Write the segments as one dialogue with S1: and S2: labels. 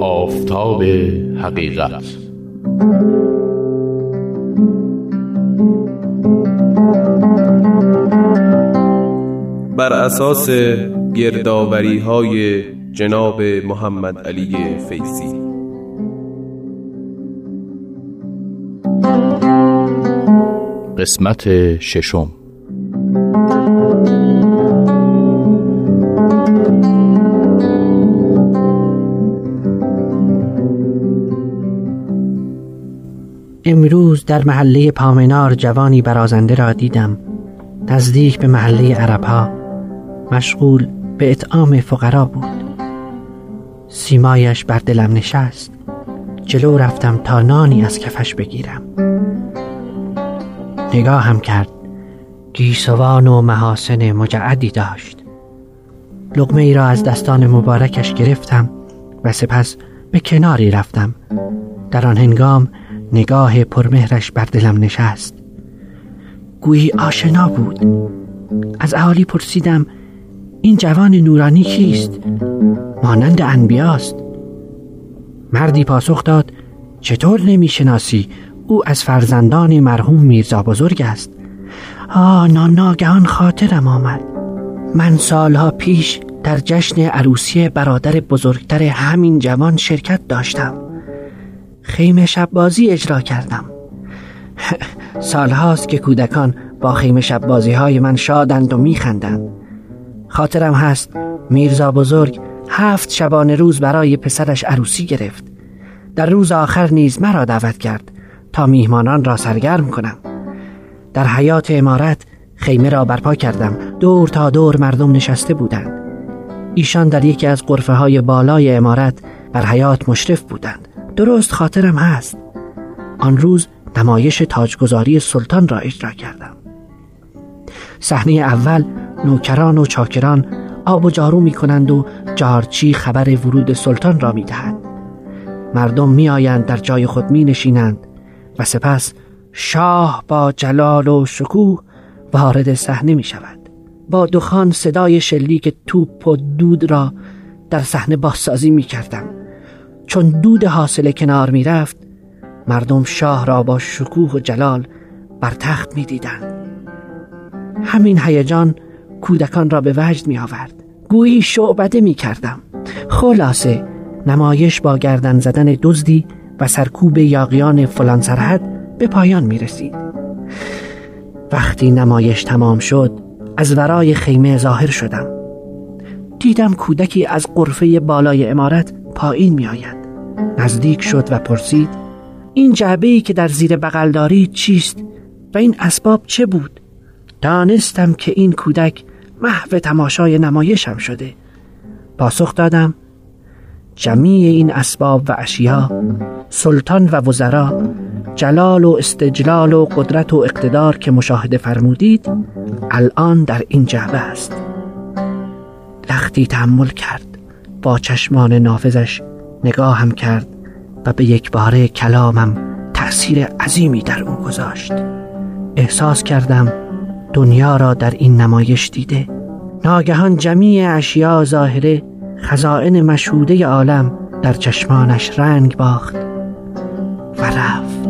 S1: آفتاب حقیقت.
S2: بر اساس گردآوری های جناب محمد علی فیزی
S1: قسمت ششم.
S3: امروز در محله پامنار جوانی برازنده را دیدم. نزدیک به محله عربها. مشغول به اطعام فقرا بود. سیمایش بر دلم نشست. جلو رفتم تا نانی از کفش بگیرم. نگاه هم کرد. گیسوان و محاسن مجعدی داشت. لغمه ای را از دستان مبارکش گرفتم و سپس به کناری رفتم. در آن هنگام نگاه پرمهرش بر دلم نشست. گویی آشنا بود. از اهالی پرسیدم این جوان نورانی کیست مانند انبیاست. مردی پاسخ داد چطور نمی‌شناسی؟ او از فرزندان مرحوم میرزا بزرگ است. آه ناگهان خاطرم آمد. من سالها پیش در جشن عروسی برادر بزرگتر همین جوان شرکت داشتم. خیمه شب بازی اجرا کردم. سالهاست که کودکان با خیمه شب بازی های من شادند و میخندند. خاطرم هست میرزا بزرگ هفت شبانه روز برای پسرش عروسی گرفت. در روز آخر نیز مرا دعوت کرد تا میهمانان را سرگرم کنم. در حیات امارت خیمه را برپا کردم. دور تا دور مردم نشسته بودند. ایشان در یکی از قرفه های بالای امارت بر حیات مشرف بودند. درست خاطرم هست. آن روز نمایش تاجگذاری سلطان را اجرا کردم. صحنه اول نوکران و چاکران آب و جارو می کنند و جارچی خبر ورود سلطان را می دهد. مردم می آیند در جای خود می نشینند و سپس شاه با جلال و شکوه وارد صحنه می شود با دخان صدای شلیک توپ و دود را در صحنه بازسازی می کردم چون دود حاصل کنار می رفت مردم شاه را با شکوه و جلال بر تخت می دیدن. همین هیجان کودکان را به وجد می آورد گویی شعبده می کردم خلاصه نمایش با گردن زدن دزدی و سرکوب یاقیان فلان سرحد به پایان می رسید وقتی نمایش تمام شد از ورای خیمه ظاهر شدم. دیدم کودکی از قرفه بالای امارت پایین می آید نزدیک شد و پرسید این جعبه ای که در زیر بغل دارید چیست و این اسباب چه بود؟ دانستم که این کودک محو تماشای نمایشم شده. پاسخ دادم جمیع این اسباب و اشیا سلطان و وزرا جلال و استجلال و قدرت و اقتدار که مشاهده فرمودید الان در این جعبه است. لختی تحمل کرد با چشمان نافذش نگاهم کرد. و به یک باره کلامم تأثیر عظیمی در او گذاشت. احساس کردم دنیا را در این نمایش دیده. ناگهان جمیع اشیا ظاهره خزائن مشهوده عالم در چشمانش رنگ باخت و رفت.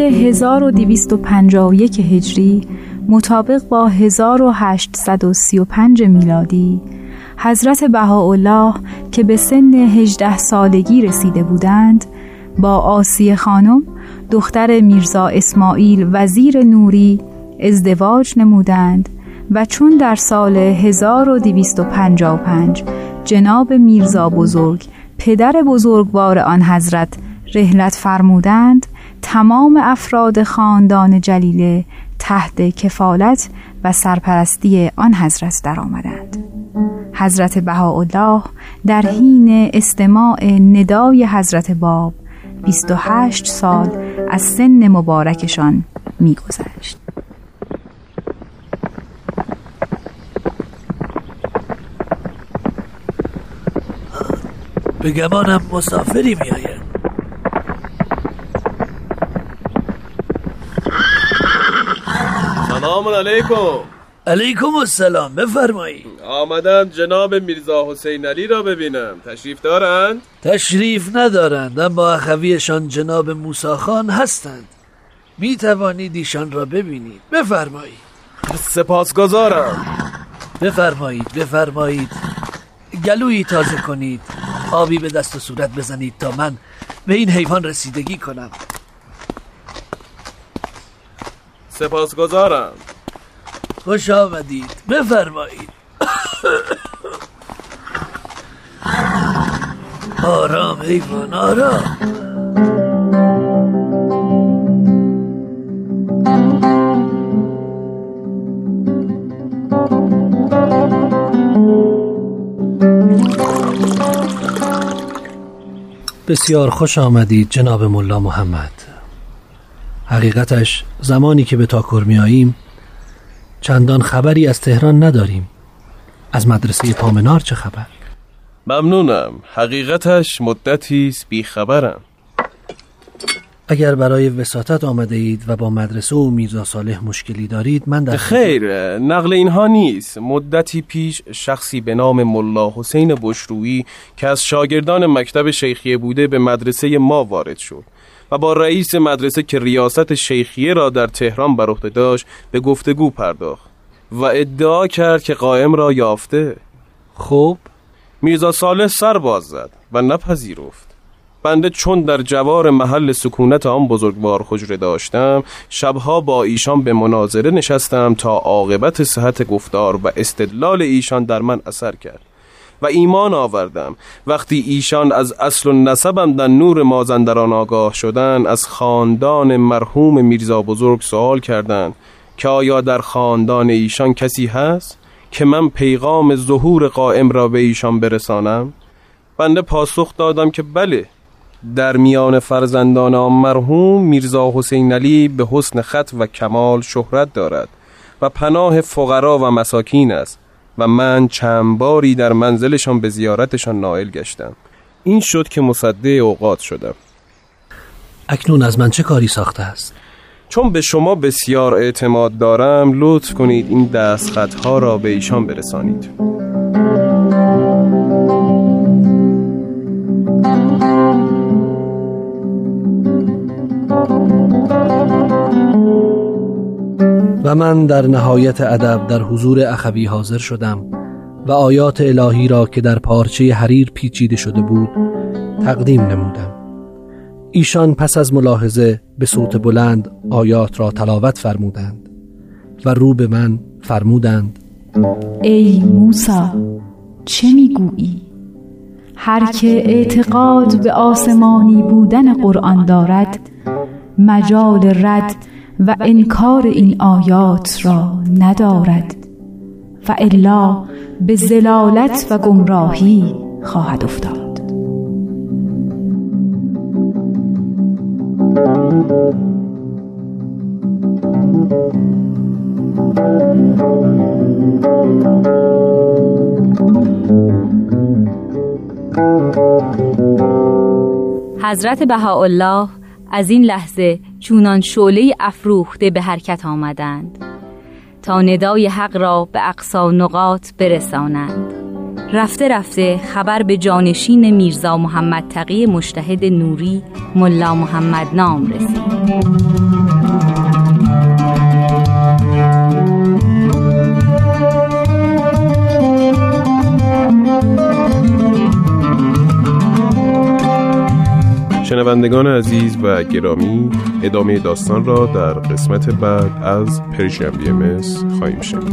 S4: 1251 هجری مطابق با 1835 میلادی حضرت بهاءالله که به سن 18 سالگی رسیده بودند با آسیه خانم دختر میرزا اسماعیل وزیر نوری ازدواج نمودند و چون در سال 1255 جناب میرزا بزرگ پدر بزرگوار آن حضرت رهلت فرمودند تمام افراد خاندان جلیله تحت کفالت و سرپرستی آن حضرت درآمدند. حضرت بهاءالله در حین استماع ندای حضرت باب 28 سال از سن مبارکشان میگذشت
S5: به گمانم مسافری میآید
S2: سلام علیکم.
S5: علیکم السلام بفرمایید
S2: آمدم جناب میرزا حسین علی را ببینم. تشریف دارند؟
S5: تشریف ندارند اما اخویشان جناب موساخان هستند. می توانید ایشان را ببینید. بفرمایید
S2: سپاسگزارم.
S5: بفرمایید بفرمایید. گلویی تازه کنید. آبی به دست و صورت بزنید تا من به این حیوان رسیدگی کنم.
S2: سپاسگزارم.
S5: خوش آمدید. بفرمایید. آرام حیوان آرام.
S3: بسیار خوش آمدید جناب ملا محمد. حقیقتش زمانی که به تاکر می آییم چندان خبری از تهران نداریم. از مدرسه پامنار چه خبر؟
S2: ممنونم. حقیقتش مدتی است بیخبرم
S3: اگر برای وساطت آمده اید و با مدرسه و میرزا صالح مشکلی دارید من در
S2: خیر. نقل اینها نیست. مدتی پیش شخصی به نام ملا حسین بشرویی که از شاگردان مکتب شیخیه بوده به مدرسه ما وارد شد. و با رئیس مدرسه که ریاست شیخیه را در تهران بر عهده داشت به گفتگو پرداخت و ادعا کرد که قائم را یافته.
S3: خب؟
S2: میرزا صالح سر باز زد و نپذیرفت. بنده چون در جوار محل سکونت آن بزرگوار حجره داشتم شبها با ایشان به مناظره نشستم تا عاقبت صحت گفتار و استدلال ایشان در من اثر کرد. و ایمان آوردم. وقتی ایشان از اصل و نسبم در نور مازندران آگاه شدن از خاندان مرحوم میرزا بزرگ سوال کردند که آیا در خاندان ایشان کسی هست که من پیغام ظهور قائم را به ایشان برسانم؟ بنده پاسخ دادم که بله در میان فرزندان آن مرحوم میرزا حسین علی به حسن خط و کمال شهرت دارد و پناه فقرا و مساکین است. و من چند باری در منزلشان به زیارتشان نائل گشتم. این شد که مصده اوقات شدم.
S3: اکنون از من چه کاری ساخته است؟
S2: چون به شما بسیار اعتماد دارم لطف کنید این دستخطها را به ایشان برسانید.
S3: من در نهایت ادب در حضور اخوی حاضر شدم و آیات الهی را که در پارچه حریر پیچیده شده بود تقدیم نمودم ایشان پس از ملاحظه به صوت بلند آیات را تلاوت فرمودند و رو به من فرمودند
S4: ای موسا چه می‌گویی؟ هر که اعتقاد به آسمانی بودن قرآن دارد مجال رد و انکار این آیات را ندارد و الا به زلالت و گمراهی خواهد افتاد.
S6: حضرت بهاءالله از این لحظه چونان شعله افروخته به حرکت آمدند. تا ندای حق را به اقصا نقاط برسانند. رفته رفته خبر به جانشین میرزا محمد تقی مشتهد نوری ملا محمد نام رسید.
S2: شنوندگان عزیز و گرامی ادامه داستان را در قسمت بعد از پرشن بی ام خواهیم شنید.